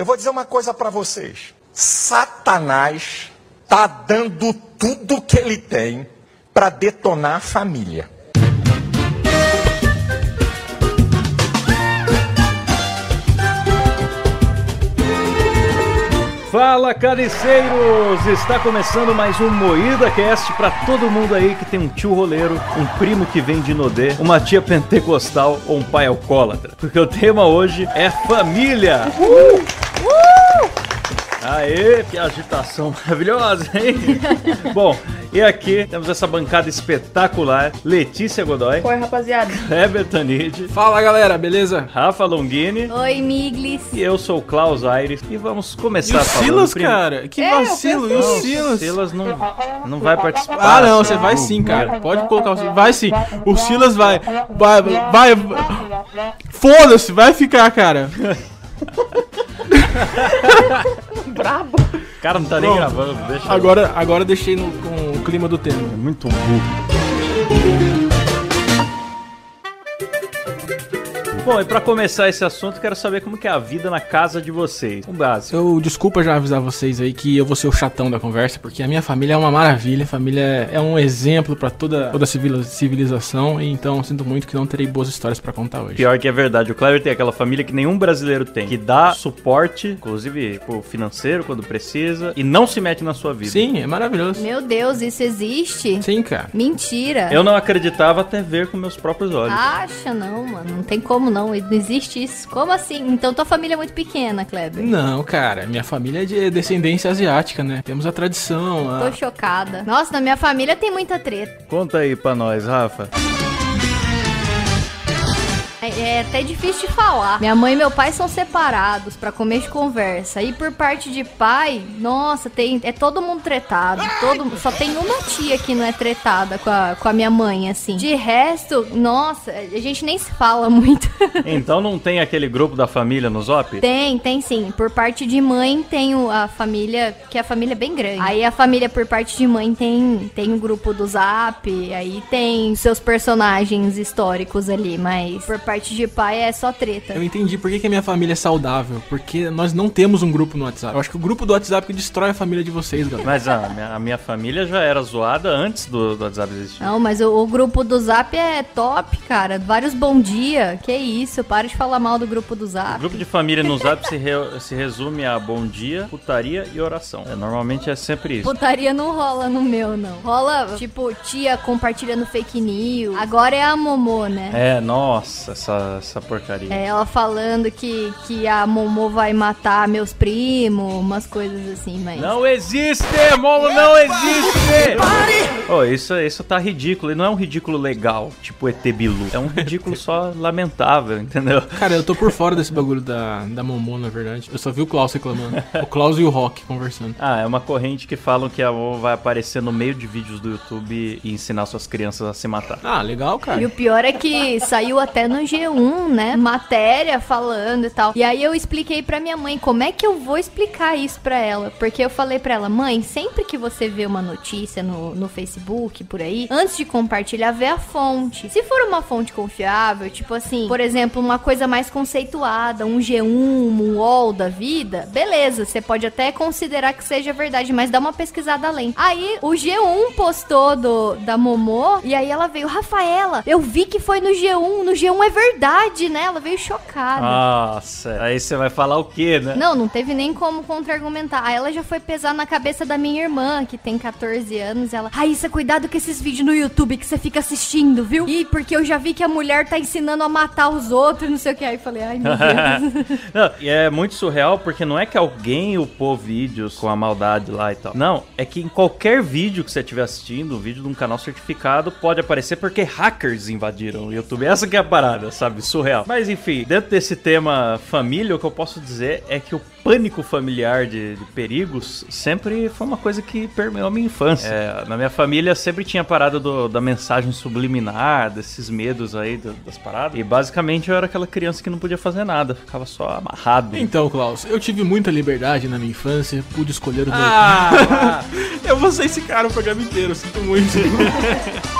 Eu vou dizer uma coisa para vocês. Satanás tá dando tudo que ele tem para detonar a família. Fala, carniceiros! Está começando mais um Moída Cast para todo mundo aí que tem um tio roleiro, um primo que vem de Nodê, uma tia pentecostal ou um pai alcoólatra. Porque o tema hoje é família! Uh! Aê, que agitação maravilhosa, hein? Bom, e aqui temos essa bancada espetacular: Letícia Godoy. Oi, rapaziada. Kleber Tanid. Fala galera, beleza? Rafa Longini. Oi, Miglis. E eu sou o Klaus Aires. E vamos começar e o falando. Silas, prim- cara? Que É, vacilo, e o. Silas? O Silas não, não vai participar. Ah, não, você vai sim, cara. Pode colocar o Silas. Vai sim. O Silas vai. Vai, vai. Foda-se, vai ficar, cara. Cara, não tá nem Pronto. gravando, deixa. Agora, agora deixei no, com o clima do tema. É muito burro. Bom, e pra começar esse assunto, quero saber como que é a vida na casa de vocês. O básico. Eu desculpa já avisar vocês aí que eu vou ser o chatão da conversa, porque a minha família é uma maravilha, a família é um exemplo pra toda toda civilização, e então sinto muito que não terei boas histórias pra contar hoje. Pior que é verdade, o Clever tem aquela família que nenhum brasileiro tem, que dá suporte, inclusive tipo, financeiro quando precisa, e não se mete na sua vida. Sim, é maravilhoso. Meu Deus, isso existe? Sim, cara. Mentira. Eu não acreditava até ver com meus próprios olhos. Acha não, mano. Não tem como não. Não existe isso. Como assim? Então tua família é muito pequena, Kleber. Não, cara, minha família é de descendência asiática, né? Temos a tradição, a... Tô chocada. Nossa, na minha família tem muita treta. Conta aí pra nós, Rafa. É, é até difícil de falar. Minha mãe e meu pai são separados pra comer de conversa. E por parte de pai, nossa, tem é todo mundo tretado. Todo, só tem uma tia que não é tretada com a, com a minha mãe, assim. De resto, nossa, a gente nem se fala muito. Então não tem aquele grupo da família no Zop? Tem, tem sim. Por parte de mãe tem a família, que a família é bem grande. Aí a família por parte de mãe tem tem o grupo do Zap, aí tem seus personagens históricos ali, mas por parte de pai é só treta. Eu entendi por que, que a minha família é saudável. Porque nós não temos um grupo no WhatsApp. Eu acho que o grupo do WhatsApp que destrói a família de vocês, galera. Mas a minha, a minha família já era zoada antes do, do WhatsApp existir. Não, mas o, o grupo do Zap é top, cara. Vários bom dia. Que isso, para de falar mal do grupo do O Zap. grupo de família no Zap se, re- se resume a bom dia, putaria e oração. É, normalmente é sempre isso. Putaria não rola no meu, não. Rola, tipo, tia compartilhando fake news. Agora é a Momô, né? É, nossa, essa, essa porcaria. É, ela falando que, que a Momô vai matar meus primos, umas coisas assim, mas. Não existe! Momo não existe! Oh, isso, isso tá ridículo. E não é um ridículo legal, tipo ET Bilu. É um ridículo só lamentável, entendeu? Cara, eu tô por fora desse bagulho da, da Momô, na verdade. Eu só vi o Klaus reclamando. O Klaus e o Rock conversando. Ah, é uma corrente que falam que a Momo vai aparecer no meio de vídeos do YouTube e ensinar suas crianças a se matar. Ah, legal, E cara. o pior é que saiu até no G1, né? Matéria falando e tal. E aí eu expliquei pra minha mãe como é que eu vou explicar isso pra ela. Porque eu falei pra ela, mãe, sempre que você vê uma notícia no, no Facebook, por aí, antes de compartilhar, vê a fonte. Se for uma fonte confiável, tipo assim, por exemplo, uma coisa mais conceituada, um G1, um UOL da vida, beleza, você pode até considerar que seja verdade, mas dá uma pesquisada além. Aí o G1 postou do, da Momô, e aí ela veio, Rafaela, eu vi que foi no G1, no G1 é verdade, né? Ela veio chocada. Nossa, aí você vai falar o quê, né? Não, não teve nem como contra-argumentar. Aí ela já foi pesar na cabeça da minha irmã, que tem 14 anos. Ela, Raíssa, cuidado com esses vídeos no YouTube que você fica assistindo, viu? E porque eu já vi que a mulher tá ensinando a matar os outros, não sei o que. Aí eu falei, ai meu Deus. Não, e é muito surreal porque não é que alguém upou vídeos com a maldade lá e tal. Não, é que em qualquer vídeo que você estiver assistindo, um vídeo de um canal certificado, pode aparecer porque hackers invadiram o YouTube. Essa que é a parada, sabe? Surreal. Mas enfim, dentro desse tema família, o que eu posso dizer é que o pânico familiar de, de perigos sempre foi uma coisa que permeou a minha infância. É, na minha família sempre tinha a parada do- da mensagem subliminar, desses medos aí do- das paradas. E basicamente eu era aquela criança que não podia fazer nada, ficava só amarrado. Então, Klaus, eu tive muita liberdade na minha infância, pude escolher o meu. Ah, Eu vou ser esse cara o programa inteiro, sinto muito.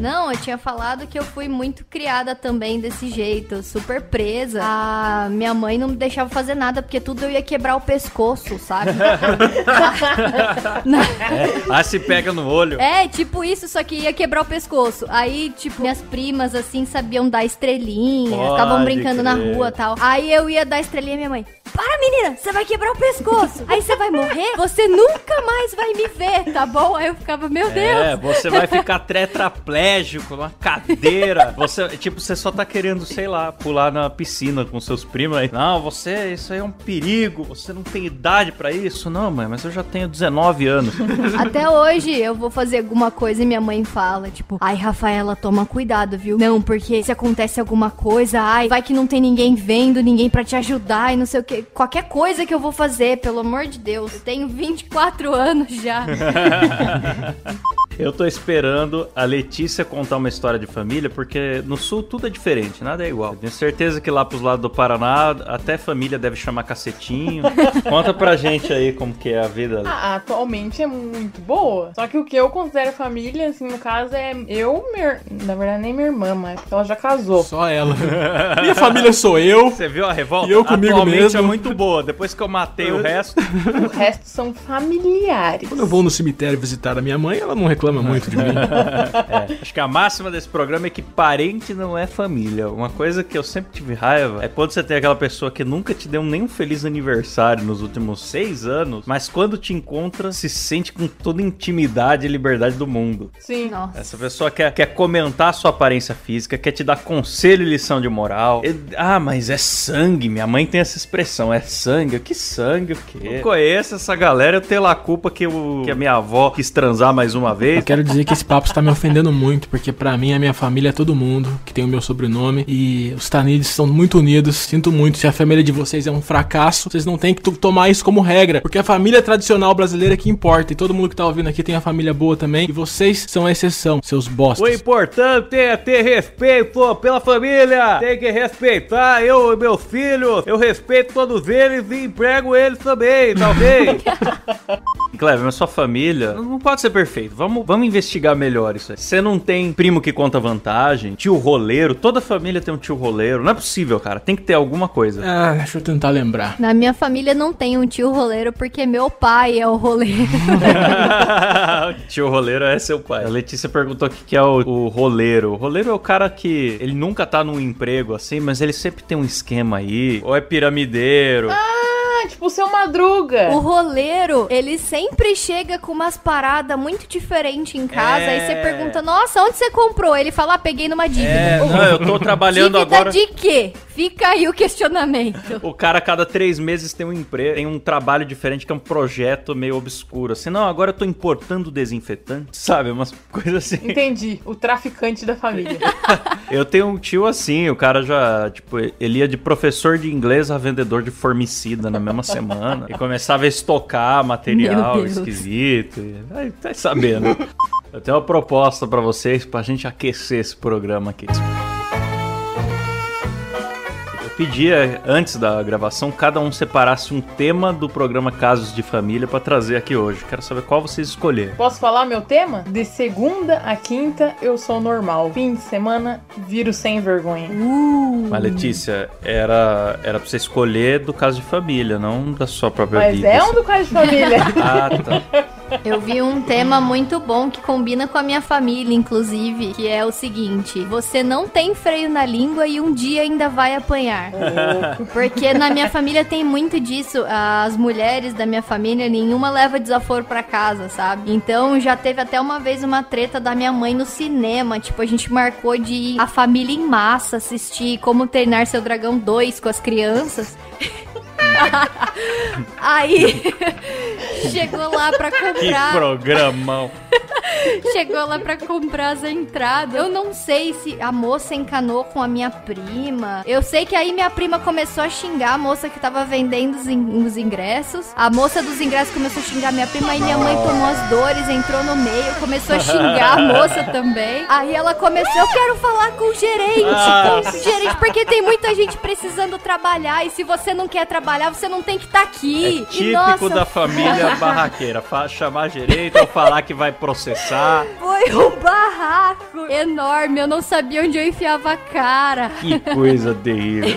Não, eu tinha falado que eu fui muito criada também desse jeito, super presa. A minha mãe não me deixava fazer nada, porque tudo eu ia quebrar o pescoço, sabe? Ah, se pega no olho. É, tipo isso, só que ia quebrar o pescoço. Aí, tipo, minhas primas, assim, sabiam dar estrelinha, Pode ficavam brincando na crer. rua e tal. Aí eu ia dar estrelinha e minha mãe, para menina, você vai quebrar o pescoço. Aí você vai morrer, você nunca mais vai me ver, tá bom? Aí eu ficava, meu É, Deus. você vai ficar tetraplégico numa cadeira. Você, tipo, você só tá querendo, sei lá, pular na piscina com seus primos aí. Não, você, isso aí é um perigo. Você não tem idade pra isso. Não, mãe, mas eu já tenho 19 anos. Até hoje eu vou fazer alguma coisa e minha mãe fala, tipo, ai, Rafaela, toma cuidado, viu? Não, porque se acontece alguma coisa, ai, vai que não tem ninguém vendo, ninguém pra te ajudar e não sei o que. Qualquer coisa que eu vou fazer, pelo amor de Deus. Eu tenho 24 anos já. Eu tô esperando a Letícia contar uma história de família, porque no sul tudo é diferente, nada é igual. Tenho certeza que lá pros lados do Paraná, até família deve chamar cacetinho. Conta pra gente aí como que é a vida. Ah, atualmente é muito boa. Só que o que eu considero família, assim, no caso, é eu, minha... na verdade, nem minha irmã, mas porque ela já casou. Só ela. Minha família sou eu. Você viu a revolta? E eu comigo Atualmente mesmo. é muito boa. Depois que eu matei o resto, O resto são familiares. Quando eu vou no cemitério visitar a minha mãe, ela não reclama muito de mim. É, acho que a máxima desse programa é que parente não é família. Uma coisa que eu sempre tive raiva é quando você tem aquela pessoa que nunca te deu nenhum feliz aniversário nos últimos seis anos, mas quando te encontra, se sente com toda intimidade e liberdade do mundo. Sim. Nossa. Essa pessoa quer, quer comentar a sua aparência física, quer te dar conselho e lição de moral. E- ah, mas é sangue. Minha mãe tem essa expressão. É sangue. Que sangue o quê? Eu conheço essa galera. Eu tenho lá a culpa que, o, que a minha avó quis transar mais uma vez. Eu quero dizer que esse papo está me ofendendo muito, porque pra mim, a minha família é todo mundo que tem o meu sobrenome. E os Tanides são muito unidos. Sinto muito. Se a família de vocês é um fracasso, vocês não têm que to- tomar isso como regra. Porque a família tradicional brasileira é que importa. E todo mundo que tá ouvindo aqui tem a família boa também. E vocês são a exceção, seus O bostas. importante é ter respeito pela família. Tem que respeitar eu e meus filhos. Eu respeito todos eles e emprego eles também, tá ok? Cleber, mas sua família não pode ser perfeito. Vamos, vamos investigar melhor isso aí. Você não tem primo que conta vantagem, tio roleiro. Toda família tem um tio roleiro. Não é possível, cara. Tem que ter alguma coisa. Ah, deixa eu tentar lembrar. Na minha família não tem um tio roleiro porque meu pai é o roleiro. Tio roleiro é seu pai. A Letícia perguntou o que que é o, o roleiro. O roleiro é o cara que ele nunca tá num emprego assim, mas ele sempre tem um esquema aí. Ou é piramideiro. Ah, tipo o seu Madruga. O roleiro, ele sempre chega com umas paradas muito diferentes em casa. É. Aí você pergunta, nossa, onde você comprou? Ele fala, ah, peguei numa dívida. É, não, eu tô trabalhando dívida agora. de quê? Fica aí o questionamento. O cara, a cada três meses, tem um emprego, tem um trabalho diferente, que é um projeto meio obscuro. Assim, não, agora eu tô importando desinfetante, sabe? Umas coisas assim. Entendi. O traficante da família. Eu tenho um tio assim, o cara já, tipo, ele ia de professor de inglês a vendedor de formicida na mesma semana. E começava a estocar material esquisito. Aí, tá sabendo. Eu tenho uma proposta pra vocês, pra gente aquecer esse programa aqui. Eu pedia, antes da gravação, cada um separasse um tema do programa Casos de Família pra trazer aqui hoje. Quero saber qual vocês escolheram. Posso falar meu tema? De segunda a quinta, eu sou normal. Fim de semana, viro sem vergonha. Mas Letícia, era, era pra você escolher do caso de família, não da sua própria Mas vida. é um do caso de família. Ah, tá. Eu vi um tema muito bom que combina com a minha família, inclusive, que é o seguinte: você não tem freio na língua e um dia ainda vai apanhar. Porque na minha família tem muito disso. As mulheres da minha família, nenhuma leva desaforo pra casa, sabe? Então já teve até uma vez uma treta da minha mãe no cinema. Tipo, a gente marcou de ir a família em massa assistir Como Treinar Seu Dragão 2 com as crianças. Aí chegou lá pra Que comprar. programão. Chegou lá pra comprar as entradas. Eu não sei se a moça encanou com a minha prima. Eu sei que aí minha prima começou a xingar a moça que tava vendendo os, in- os ingressos. A moça dos ingressos começou a xingar minha prima. Aí minha mãe tomou as dores, entrou no meio, começou a xingar a moça também. Aí ela começou: Eu quero falar com o gerente. Ah. Com o gerente, porque tem muita gente precisando trabalhar. E se você não quer trabalhar, você não tem que estar aqui. É E, típico nossa, da família barraqueira. Chamar gerente ou falar que vai processar. Foi um barraco enorme. Eu não sabia onde eu enfiava a cara. Que coisa terrível.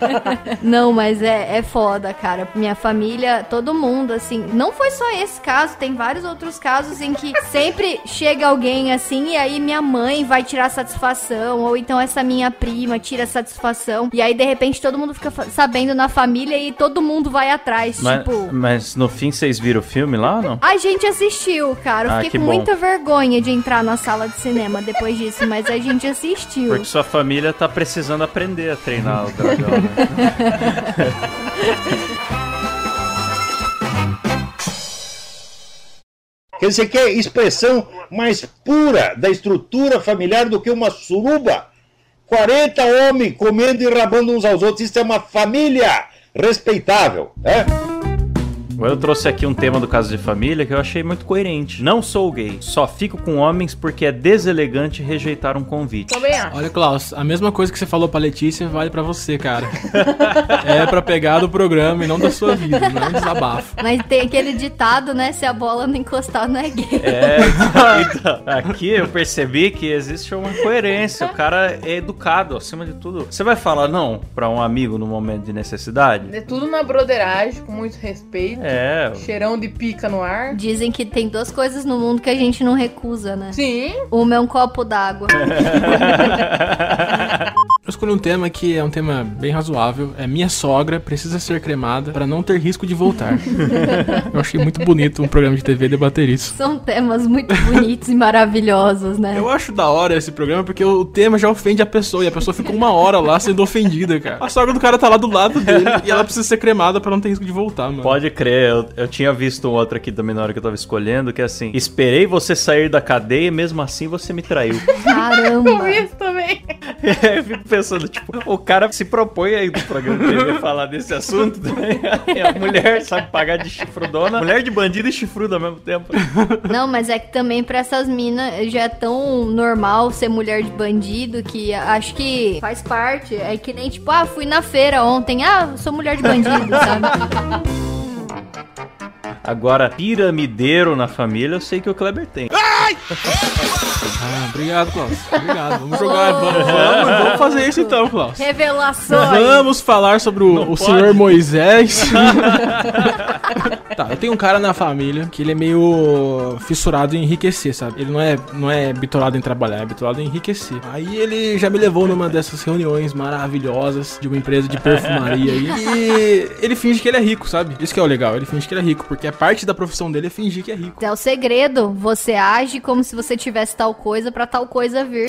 Não, mas é, é foda, cara. Minha família, todo mundo, assim. Não foi só esse caso, tem vários outros casos em que sempre chega alguém assim e aí minha mãe vai tirar satisfação. Ou então essa minha prima tira satisfação. E aí, de repente, todo mundo fica sabendo na família e todo mundo vai atrás. Mas, tipo. mas no fim vocês viram o filme lá ou não? A gente assistiu, cara. Eu Ah, fiquei que com bom. muita vergonha de entrar na sala de cinema depois disso, mas a gente assistiu. Porque sua família tá precisando aprender a treinar o dragão, né? Quer dizer, quer expressão mais pura da estrutura familiar do que uma suruba? 40 homens comendo e rabando uns aos outros, isso é uma família respeitável, né? Agora eu trouxe aqui um tema do caso de família que eu achei muito coerente. Não sou gay, só fico com homens porque é deselegante rejeitar um convite. Também acho. Olha, Klaus, a mesma coisa que você falou pra Letícia vale pra você, cara. é pra pegar do programa e não da sua vida, não é um desabafo. Mas tem aquele ditado, né? Se a bola não encostar, não é gay. É, então, aqui eu percebi que existe uma coerência. O cara é educado, acima de tudo. Você vai falar não pra um amigo no momento de necessidade? É tudo na broderagem, com muito respeito. É. Cheirão de pica no ar. Dizem que tem duas coisas no mundo que a gente não recusa, né? Sim. Uma é um copo d'água. Eu escolhi um tema que é um tema bem razoável. É minha sogra precisa ser cremada pra não ter risco de voltar. Eu achei muito bonito um programa de TV debater isso. São temas muito bonitos e maravilhosos, né? Eu acho da hora esse programa porque o tema já ofende a pessoa e a pessoa fica uma hora lá sendo ofendida, cara. A sogra do cara tá lá do lado dele e ela precisa ser cremada pra não ter risco de voltar, mano. Pode crer, eu, eu tinha visto um outro aqui também na hora que eu tava escolhendo, que é assim: esperei você sair da cadeia e mesmo assim você me traiu. Caramba. Eu vi isso também. eu fico pensando, tipo, o cara se propõe aí do programa TV falar desse assunto, né? E a mulher sabe pagar de chifrudona, mulher de bandido e chifruda ao mesmo tempo. Não, mas é que também pra essas minas já é tão normal ser mulher de bandido que acho que faz parte. É que nem tipo, ah, fui na feira ontem, ah, sou mulher de bandido, sabe? Agora, piramideiro na família, eu sei que o Kleber tem. Ah, obrigado, Klaus. Obrigado. Vamos jogar. Vamos, vamos, vamos fazer isso então, Klaus. Revelações. Vamos falar sobre o, o senhor Moisés. tá, eu tenho um cara na família que ele é meio fissurado em enriquecer, sabe? Ele não é, não é bitolado em trabalhar, é bitolado em enriquecer. Aí ele já me levou numa dessas reuniões maravilhosas de uma empresa de perfumaria aí. E ele finge que ele é rico, sabe? Isso que é o legal, ele finge que ele é rico, porque a parte da profissão dele é fingir que é rico. É o segredo. Você age como se você tivesse tal coisa pra tal coisa vir.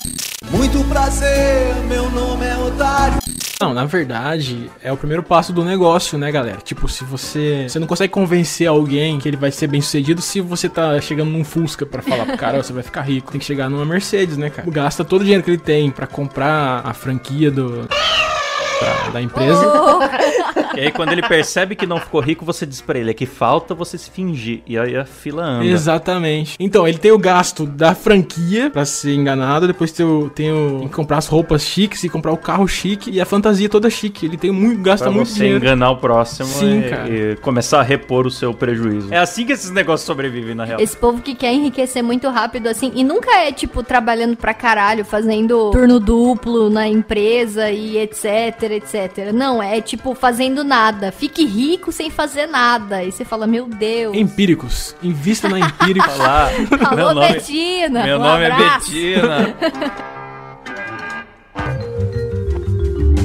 Muito prazer, meu nome é. Não, na verdade, é o primeiro passo do negócio, né, galera? Tipo, se você. Você não consegue convencer alguém que ele vai ser bem sucedido se você tá chegando num Fusca pra falar pro cara, "Ó, você vai ficar rico. Tem que chegar numa Mercedes, né, cara? Gasta todo o dinheiro que ele tem pra comprar a franquia do. da- da empresa. E aí, quando ele percebe que não ficou rico, você diz pra ele: é que falta você se fingir. E aí a fila anda. Exatamente. Então, ele tem o gasto da franquia pra ser enganado, depois tem o, tem o tem que comprar as roupas chiques e comprar o carro chique e a fantasia toda chique. Ele tem muito, gasta Pra muito você dinheiro. enganar o próximo Sim, e, cara. e começar a repor o seu prejuízo. É assim que esses negócios sobrevivem, na real. Esse povo que quer enriquecer muito rápido, assim, e nunca é, tipo, trabalhando pra caralho, fazendo turno duplo na empresa e etc, etc. Não, é, tipo, fazendo nada. Fique rico sem fazer nada. E você fala, meu Deus. Empíricos. Invista na Empíricos. Olá, Alô, meu nome, Betina. meu um nome é abraço. Betina.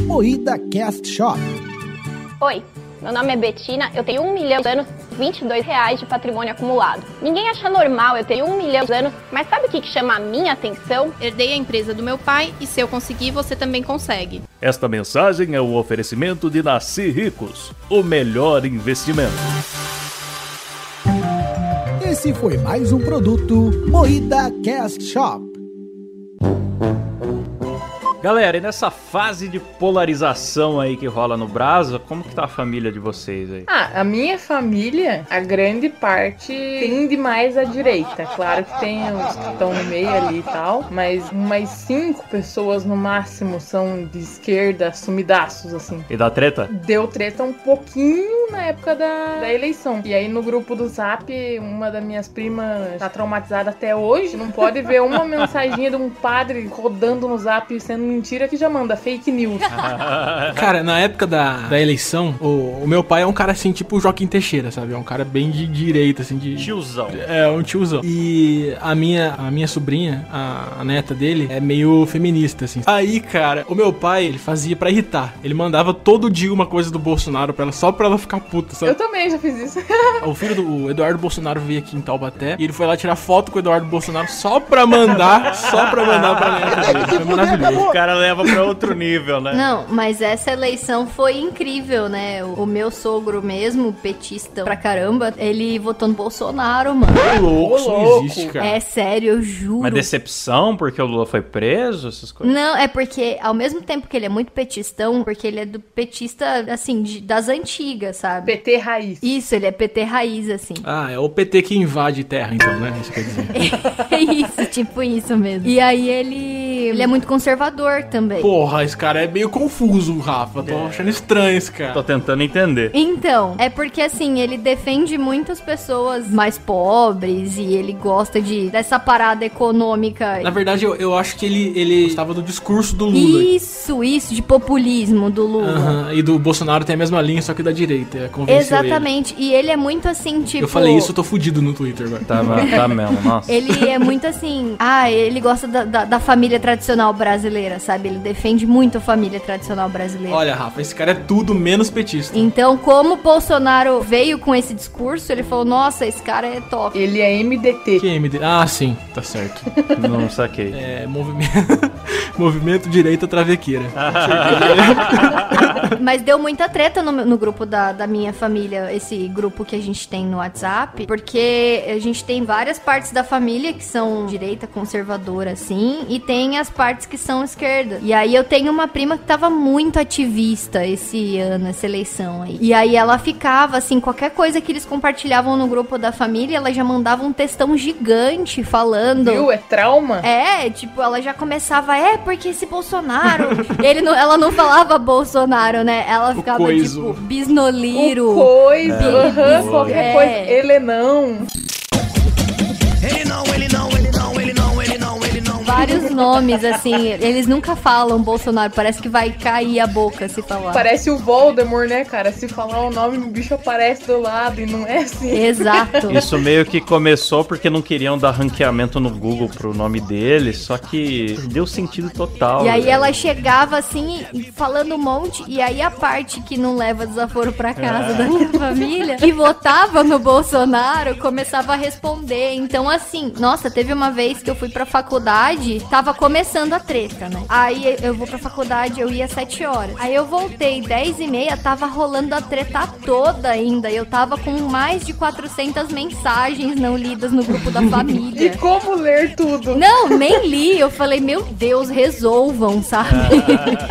Moída Cast Shop. Oi, meu nome é Betina, eu tenho um milhão de anos, 22 reais de patrimônio acumulado. Ninguém acha normal eu ter um milhão de anos, mas sabe o que, que chama a minha atenção? Herdei a empresa do meu pai e se eu conseguir, você também consegue. Esta mensagem é o oferecimento de Nasci Ricos, o melhor investimento. Esse foi mais um produto Moída Cast Shop. Galera, e nessa fase de polarização aí que rola no Brasa, como que tá a família de vocês aí? Ah, a minha família, a grande parte tende mais à direita. Claro que tem os que estão no meio ali e tal, mas umas cinco pessoas no máximo são de esquerda, sumidaços, assim. E da treta? Deu treta um pouquinho na época da, da eleição. E aí no grupo do Zap, uma das minhas primas tá traumatizada até hoje. Não pode ver uma mensaginha de um padre rodando no Zap sendo mentira que já manda fake news. Cara, na época da, da eleição, o, o meu pai é um cara assim, tipo o Joaquim Teixeira, sabe? É um cara bem de direita, assim, de. Tiozão. É, um tiozão. E a minha, a minha sobrinha, a, a neta dele, é meio feminista, assim. Aí, cara, o meu pai, ele fazia pra irritar. Ele mandava todo dia uma coisa do Bolsonaro pra ela, só pra ela ficar puta, sabe? Eu também já fiz isso. O filho do o Eduardo Bolsonaro veio aqui em Taubaté e ele foi lá tirar foto com o Eduardo Bolsonaro só pra mandar, só pra mandar pra neta dele. Foi maravilhoso. O cara leva pra outro nível, né? Não, mas essa eleição foi incrível, né? O, o meu sogro mesmo, petista pra caramba, ele votou no Bolsonaro, mano. Ô, louco, isso não existe, cara. É sério, eu juro. Mas decepção porque o Lula foi preso, essas coisas. Não, é porque ao mesmo tempo que ele é muito petistão, porque ele é do petista, assim, de- das antigas, sabe? PT raiz. Isso, ele é PT raiz, assim. Ah, é o PT que invade terra, então, né? Isso quer dizer. É isso, tipo isso mesmo. E aí ele, ele é muito conservador também. Porra, esse cara é meio confuso, Rafa. Tô achando estranho esse cara. Tô tentando entender. Então, é porque assim, ele defende muitas pessoas mais pobres e ele gosta de dessa parada econômica. Na verdade, eu, eu acho que ele, ele gostava do discurso do Lula. Isso, isso, de populismo do Lula. E do Bolsonaro tem a mesma linha, só que da direita. é, Convenceu Exatamente. E ele é muito assim, ele. tipo. Eu falei isso, eu tô fudido no Twitter agora. Tá, tá mesmo, nossa. Ele é muito assim. Ah, ele gosta da, da, da família tradicional brasileira, sabe? Ele defende muito a família tradicional brasileira. Olha, Rafa, esse cara é tudo menos petista. Então, como o Bolsonaro veio com esse discurso, ele falou: Nossa, esse cara é top. Ele é MDT. Que MD? Ah, sim, tá certo. Não saquei. É, movimento, movimento direita travequeira. Mas deu muita treta no, no grupo da, da minha família, esse grupo que a gente tem no WhatsApp, porque a gente tem várias partes da família que são direita conservadora, assim, e tem as partes que são esquerda. E aí eu tenho uma prima que tava muito ativista esse ano, essa eleição aí. E aí ela ficava, assim, qualquer coisa que eles compartilhavam no grupo da família, ela já mandava um textão gigante falando. Viu? É trauma? É, tipo, ela já começava, é, porque esse Bolsonaro. ele não, ela não falava Bolsonaro, né? Ela ficava coiso. tipo, bisnoliro. O coisa, aham, É. qualquer É. coisa. Ele não. Vários nomes, assim. Eles nunca falam Bolsonaro. Parece que vai cair a boca se falar. Parece o Voldemort, né, cara? Se falar o nome, o bicho aparece do lado e não é assim. Exato. Isso meio que começou porque não queriam dar ranqueamento no Google pro nome dele, só que deu sentido total. E aí velho. ela chegava assim, falando um monte, e aí a parte que não leva desaforo pra casa da minha família, que votava no Bolsonaro, começava a responder. Então, assim, nossa, teve uma vez que eu fui pra faculdade, tava começando a treta, né? Aí eu vou pra faculdade, eu ia às 7 horas. Aí eu voltei 10 e meia, tava rolando a treta toda ainda. Eu tava com mais de 400 mensagens não lidas no grupo da E família. como ler tudo? Não, nem li. Eu falei, meu Deus, resolvam, sabe?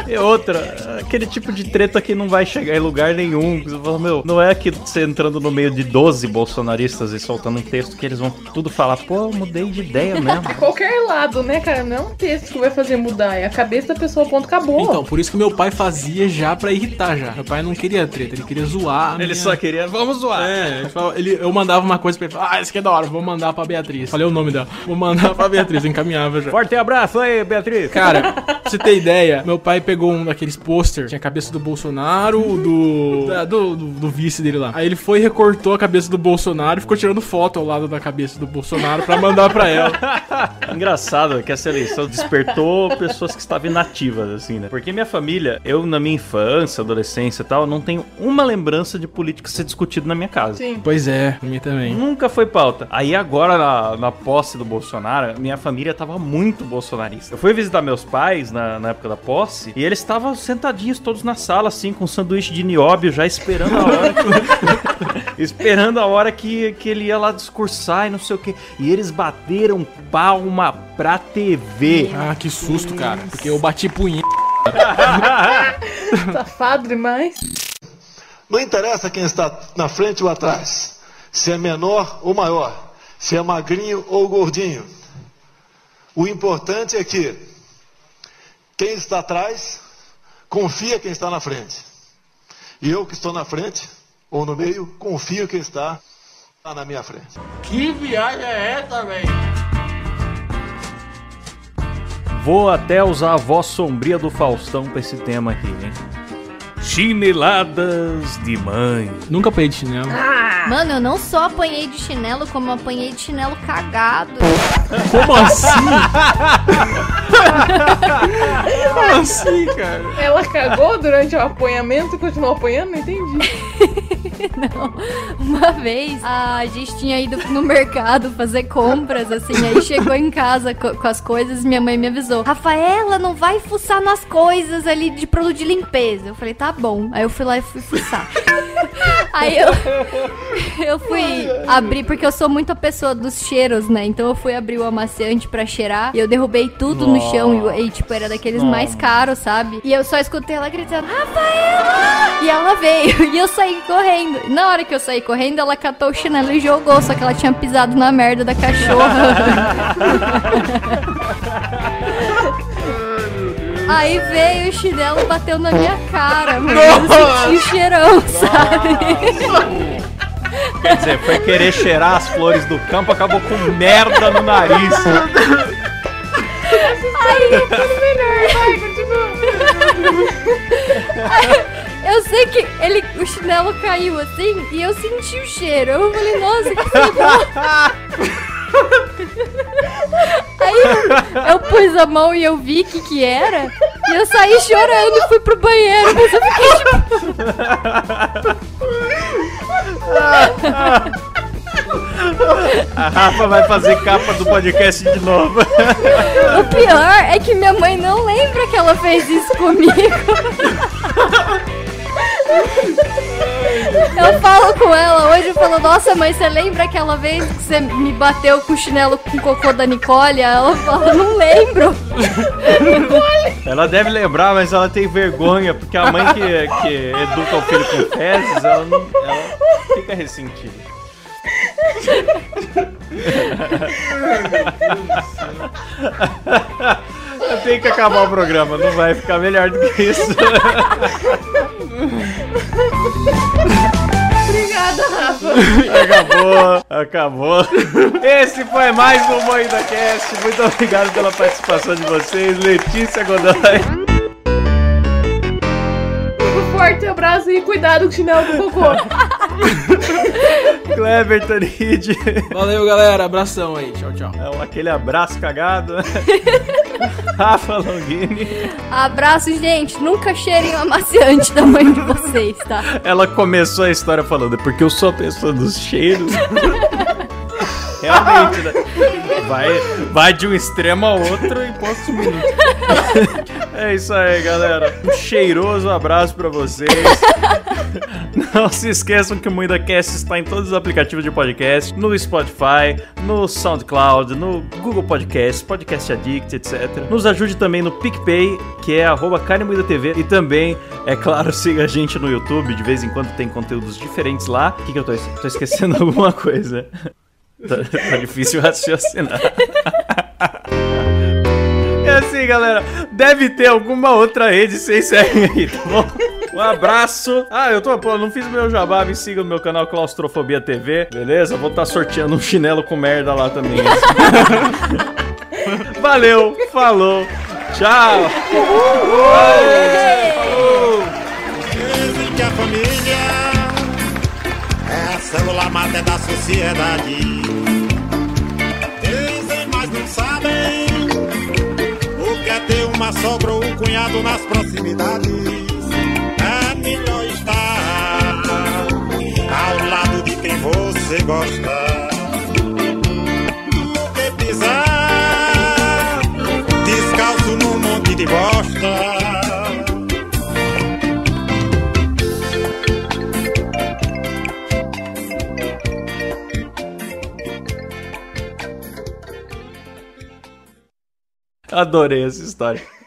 E outra, aquele tipo de treta que não vai chegar em lugar nenhum. Você fala, meu, não é que você entrando no meio de 12 bolsonaristas e soltando um texto que eles vão tudo falar, pô, eu mudei de ideia mesmo. Qualquer lado, né, cara? Não é um texto que vai fazer mudar. É a cabeça da pessoa, ponto, acabou. Então, por isso que meu pai fazia já pra irritar já. Meu pai não queria treta, ele queria zoar. Ele minha- só queria, vamos zoar. É, ele falava- ele- eu mandava uma coisa pra ele, ah, isso aqui é da hora, vou mandar pra Beatriz. Falei o nome dela, vou mandar pra Beatriz, eu encaminhava já. Forte abraço aí, Beatriz. Cara, pra você ter ideia, meu pai pegou um daqueles pôster, tinha a cabeça do Bolsonaro, do, da- do, do, do vice dele lá. Aí ele foi e recortou a cabeça do Bolsonaro e ficou tirando foto ao lado da cabeça do Bolsonaro pra mandar pra ela. Engraçado que essa eleição despertou pessoas que estavam inativas, assim, né? Porque minha família, eu na minha infância, adolescência e tal, não tenho uma lembrança de política ser discutido na minha casa. Sim. Pois é, minha também. Nunca foi pauta. Aí agora, na, na posse do Bolsonaro, minha família tava muito bolsonarista. Eu fui visitar meus pais na, na época da posse e eles estavam sentadinhos todos na sala, assim, com um sanduíche de nióbio, já esperando a hora que... esperando a hora que, que ele ia lá discursar e não sei o que. E eles bateram palma pra TV. Ah, que susto, cara. Porque eu bati punheta. Safado demais. Não interessa quem está na frente ou atrás, se é menor ou maior, se é magrinho ou gordinho. O importante é que quem está atrás confia quem está na frente. E eu que estou na frente, ou no meio, confio que está lá na minha frente. Que viagem é essa, velho? Vou até usar a voz sombria do Faustão pra esse tema aqui, hein? Chineladas de mãe. Nunca apanhei de chinelo. Mano, eu não só apanhei de chinelo, como apanhei de chinelo cagado. Como assim? Como assim, cara? Ela cagou durante o apanhamento e continuou apanhando? Não entendi. Não. Uma vez a gente tinha ido no mercado fazer compras, assim, aí chegou em casa co- com, as coisas minha mãe me avisou: Rafaela, não vai fuçar nas coisas ali de produto de limpeza. Eu falei, tá bom. Aí eu fui lá e fui fuçar. Aí eu, eu fui abrir, porque eu sou muito a pessoa dos cheiros, né? Então eu fui abrir o amaciante pra cheirar e eu derrubei tudo no chão e, e, tipo, era daqueles mais caros, sabe? E eu só escutei ela gritando, Rafaela! E ela veio e eu saí correndo. E na hora que eu saí correndo, ela catou o chinelo e jogou, só que ela tinha pisado na merda da cachorra. Aí veio o chinelo, bateu na minha cara, mano. Eu senti o cheirão, sabe? Quer dizer, foi querer cheirar as flores do campo, acabou com merda no nariz. Aí, tudo melhor, vai, continua. Eu sei que ele, o chinelo caiu assim e eu senti o cheiro. Eu falei, nossa, que. Eu, pus a mão e eu vi o que que era. E eu saí chorando e fui pro banheiro. Mas eu fiquei A Rafa vai fazer capa do podcast de novo. O pior é que minha mãe não lembra que ela fez isso comigo. Eu falo com ela hoje, eu falo, nossa mãe, você lembra aquela vez que você me bateu com o chinelo com o cocô da Nicole? Ela fala, não lembro. Ela deve lembrar, mas ela tem vergonha, porque a mãe que, que educa o filho com fezes, ela, não, ela fica ressentida. Eu tenho que acabar o programa, não vai ficar melhor do que isso. Obrigada, Rafa. Acabou, acabou. Esse foi mais um Moída Cast. Muito obrigado pela participação de vocês, Letícia Godoy. Um forte abraço e cuidado com o chinelo do cocô. Kleber Tanid. Valeu, galera. Abração aí. Tchau, tchau. É aquele abraço cagado. Rafa Longini. Abraço, gente. Nunca cheirem o amaciante da mãe de vocês, tá? Ela começou a história falando, "É porque eu sou a pessoa dos cheiros. Realmente, né? Vai, vai de um extremo ao outro em poucos minutos. É isso aí, galera. Um cheiroso abraço pra vocês. Não se esqueçam que o MuidaCast está em todos os aplicativos de podcast, no Spotify, no SoundCloud, no Google Podcast, Podcast Addict, etc. Nos ajude também no PicPay, que é arroba TV. E também, é claro, siga a gente no YouTube, de vez em quando tem conteúdos diferentes lá. O que, que eu tô, tô esquecendo alguma coisa? Tá, tá difícil raciocinar. E assim, galera, deve ter alguma outra rede, vocês seguem aí, tá bom? Um abraço. Ah, eu tô, pô, não fiz meu jabá, me siga no meu canal Claustrofobia TV, beleza? Vou estar sorteando um chinelo com merda lá também. Valeu, falou, tchau. Falou. Dizem que a família é a célula máter da sociedade. Dizem, mas não sabem o que é ter uma sogra ou um cunhado nas proximidades. Você gosta. Do que pisar descalço num monte de bosta. Adorei essa história.